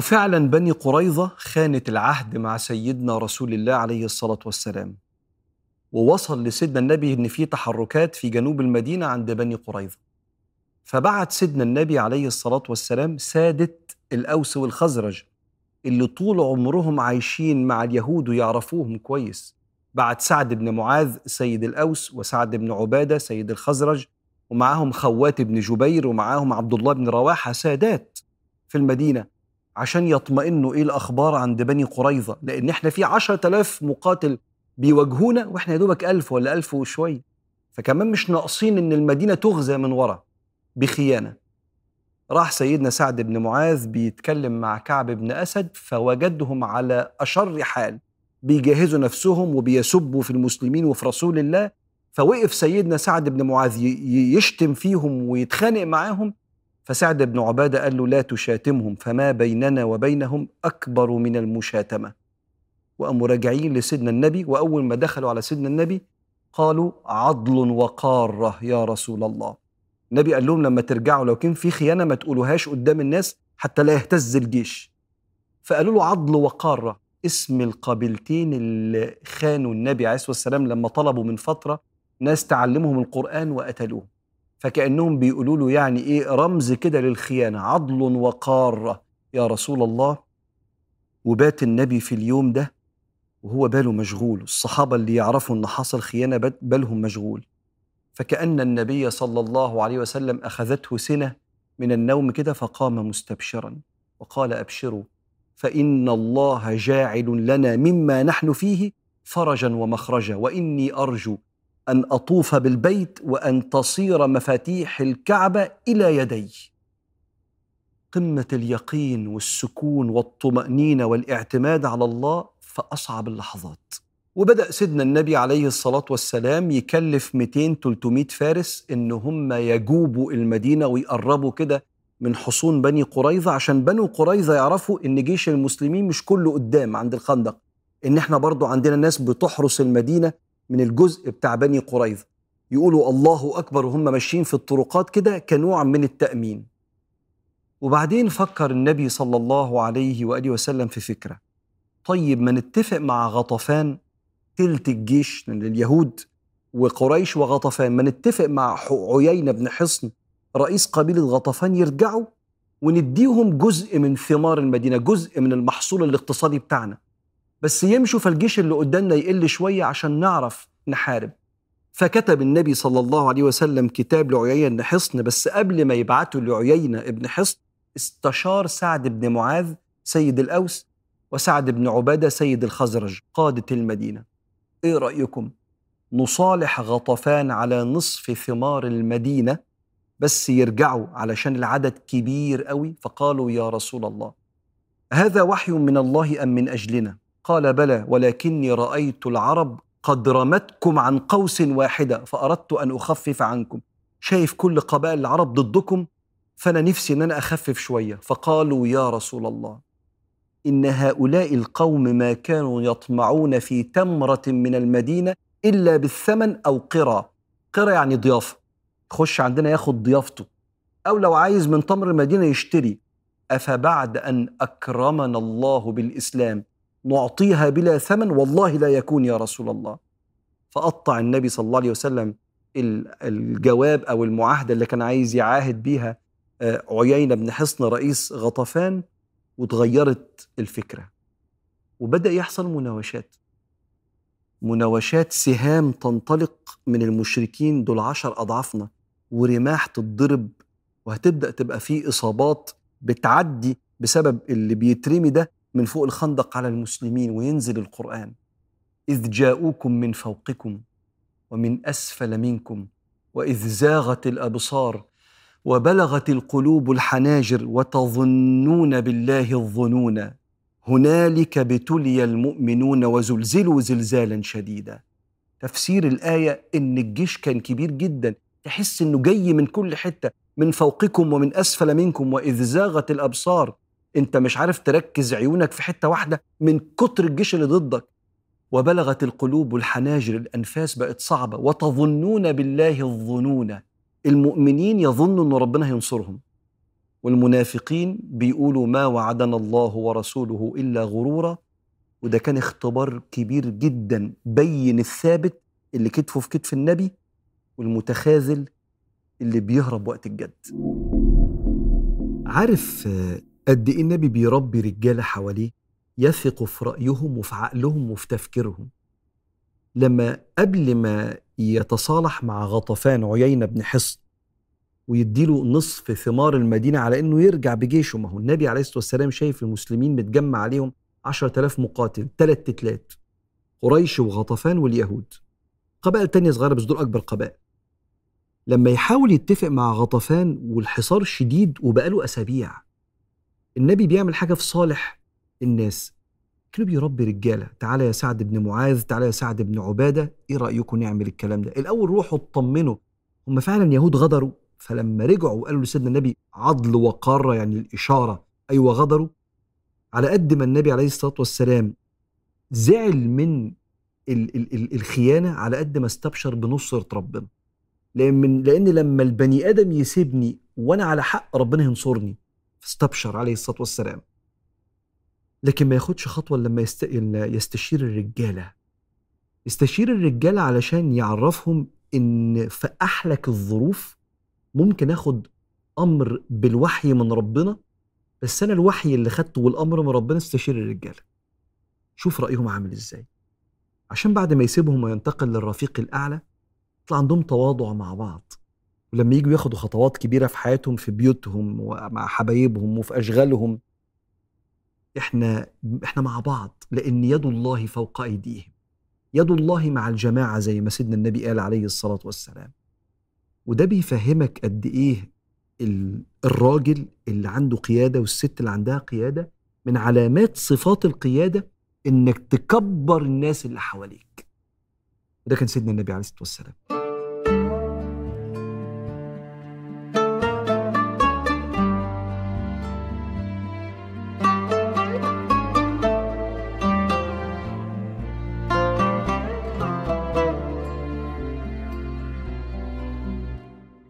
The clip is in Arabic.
وفعلا بني قريظة خانت العهد مع سيدنا رسول الله عليه الصلاة والسلام. ووصل لسيدنا النبي إن في تحركات في جنوب المدينة عند بني قريظة. فبعت سيدنا النبي عليه الصلاة والسلام سادة الأوس والخزرج اللي طول عمرهم عايشين مع اليهود ويعرفوهم كويس. بعت سعد بن معاذ سيد الأوس وسعد بن عبادة سيد الخزرج ومعاهم خوات بن جبير ومعاهم عبد الله بن رواحة سادات في المدينة. عشان يطمئنوا إيه الأخبار عند بني قريظة؟ لأن إحنا في عشرة آلاف مقاتل بيواجهونا وإحنا يا دوبك ألف ولا ألف وشوية. فكمان مش ناقصين إن المدينة تغزى من ورا بخيانة. راح سيدنا سعد بن معاذ بيتكلم مع كعب بن أسد فوجدهم على أشر حال بيجهزوا نفسهم وبيسبوا في المسلمين وفي رسول الله. فوقف سيدنا سعد بن معاذ يشتم فيهم ويتخانق معاهم. فسعد بن عبادة قال له لا تشاتمهم فما بيننا وبينهم أكبر من المشاتمة. وقاموا راجعين لسيدنا النبي وأول ما دخلوا على سيدنا النبي قالوا عضل وقارة يا رسول الله. النبي قال لهم لما ترجعوا لو كان في خيانة ما تقولوهاش قدام الناس حتى لا يهتز الجيش. فقالوا له عضل وقارة. اسم القبيلتين اللي خانوا النبي عليه الصلاة والسلام لما طلبوا من فترة ناس تعلمهم القرآن وقتلوه فكأنهم بيقولوا له يعني إيه رمز كده للخيانة. عضل وقارة يا رسول الله. وبات النبي في اليوم ده وهو باله مشغول. الصحابة اللي يعرفوا أن حصل خيانة بالهم مشغول. فكأن النبي صلى الله عليه وسلم أخذته سنة من النوم كده فقام مستبشرا وقال أبشروا فإن الله جاعل لنا مما نحن فيه فرجا ومخرجا وإني أرجو أن أطوف بالبيت وأن تصير مفاتيح الكعبة إلى يدي. قمة اليقين والسكون والطمأنينة والاعتماد على الله في أصعب اللحظات. وبدأ سيدنا النبي عليه الصلاة والسلام يكلف 200 300 فارس إن هم يجوبوا المدينة ويقربوا كده من حصون بني قريظة عشان بنو قريظة يعرفوا إن جيش المسلمين مش كله قدام عند الخندق. إن إحنا برضو عندنا ناس بتحرس المدينة من الجزء بتاع بني قريظة. يقولوا الله أكبر وهم ماشيين في الطرقات كده كنوع من التأمين. وبعدين فكر النبي صلى الله عليه وآله وسلم في فكرة. طيب ما نتفق مع غطفان تلت الجيش لليهود وقريش وغطفان ما نتفق مع عيينة بن حصن رئيس قبيلة غطفان يرجعوا ونديهم جزء من ثمار المدينة جزء من المحصول الاقتصادي بتاعنا. بس يمشوا فالجيش اللي قدامنا يقل شوية عشان نعرف نحارب. فكتب النبي صلى الله عليه وسلم كتاب لعيينة بن حصن بس قبل ما يبعته لعيينة ابن حصن استشار سعد بن معاذ سيد الأوس وسعد بن عبادة سيد الخزرج قادة المدينة. إيه رأيكم؟ نصالح غطفان على نصف ثمار المدينة بس يرجعوا علشان العدد كبير قوي؟ فقالوا يا رسول الله هذا وحي من الله أم من أجلنا؟ قال بلى ولكني رأيت العرب قد رمتكم عن قوس واحدة فأردت أن أخفف عنكم. شايف كل قبائل العرب ضدكم؟ فأنا نفسي أن أنا أخفف شوية. فقالوا يا رسول الله إن هؤلاء القوم ما كانوا يطمعون في تمرة من المدينة إلا بالثمن أو قرى. قرى يعني ضيافة يخش عندنا ياخد ضيافته. أو لو عايز من تمر المدينة يشتري. أفبعد أن أكرمنا الله بالإسلام. نعطيها بلا ثمن والله لا يكون يا رسول الله. فقطع النبي صلى الله عليه وسلم الجواب أو المعاهدة اللي كان عايز يعاهد بيها آه، عيينة بن حصن رئيس غطفان وتغيرت الفكرة. وبدأ يحصل مناوشات. مناوشات سهام تنطلق من المشركين دول عشر أضعافنا ورماح تتضرب وهتبدأ تبقى في إصابات بتعدي بسبب اللي بيترمي ده من فوق الخندق على المسلمين وينزل القرآن. إذ جاءوكم من فوقكم ومن أسفل منكم وإذ زاغت الأبصار وبلغت القلوب الحناجر وتظنون بالله الظنون. هنالك ابتلي المؤمنون وزلزلوا زلزالا شديدا. تفسير الآية إن الجيش كان كبير جدا. تحس إنه جاي من كل حتة من فوقكم ومن أسفل منكم وإذ زاغت الأبصار أنت مش عارف تركز عيونك في حتة واحدة من كتر الجيش اللي ضدك. وبلغت القلوب الحناجر الأنفاس بقت صعبة وتظنون بالله الظنون. المؤمنين يظنوا إن ربنا هينصرهم. والمنافقين بيقولوا ما وعدنا الله ورسوله إلا غرورا. وده كان اختبار كبير جدا بين الثابت اللي كتفه في كتف النبي والمتخاذل اللي بيهرب وقت الجد. عارف قد إيه النبي بيربي رجاله حواليه يثقوا في رأيهم وفي عقلهم وفي تفكيرهم. لما قبل ما يتصالح مع غطفان عيينة بن حصن ويديله نصف ثمار المدينة على أنه يرجع بجيشه ما هو النبي عليه الصلاة والسلام شايف المسلمين متجمع عليهم عشرة آلاف مقاتل ثلاث تتلات قريش وغطفان واليهود. قبائل تانية صغيرة بس دول أكبر قبائل. لما يحاول يتفق مع غطفان والحصار شديد وبقاله أسابيع النبي بيعمل حاجة في صالح الناس. كانوا بيربي رجالة تعالى يا سعد بن معاذ تعالى يا سعد بن عبادة إيه رأيكم نعمل الكلام ده؟ الأول روحوا اطمنوا. هم فعلا يهود غدروا فلما رجعوا وقالوا لسيدنا النبي عضل وقارة يعني الإشارة أيوة غدروا. على قد ما النبي عليه الصلاة والسلام زعل من ال ال ال الخيانة على قد ما استبشر بنصرة ربنا. لأن, لأن لما البني آدم يسيبني وأنا على حق ربنا ينصرني. فاستبشر عليه الصلاة والسلام. لكن ما ياخدش خطوة لما يست... يستشير الرجالة. يستشير الرجالة علشان يعرفهم إن في أحلك الظروف ممكن آخد أمر بالوحي من ربنا بس أنا الوحي اللي خدته والأمر من ربنا استشير الرجالة. شوف رأيهم عامل إزاي. عشان بعد ما يسيبهم وينتقل للرفيق الأعلى يطلع عندهم تواضع مع بعض. ولما يجوا ياخدوا خطوات كبيرة في حياتهم في بيوتهم ومع حبايبهم وفي أشغالهم إحنا إحنا مع بعض لأن يد الله فوق أيديهم. يد الله مع الجماعة زي ما سيدنا النبي قال عليه الصلاة والسلام. وده بيفهمك قد إيه الراجل اللي عنده قيادة والست اللي عندها قيادة من علامات صفات القيادة إنك تكبر الناس اللي حواليك. وده كان سيدنا النبي عليه الصلاة والسلام.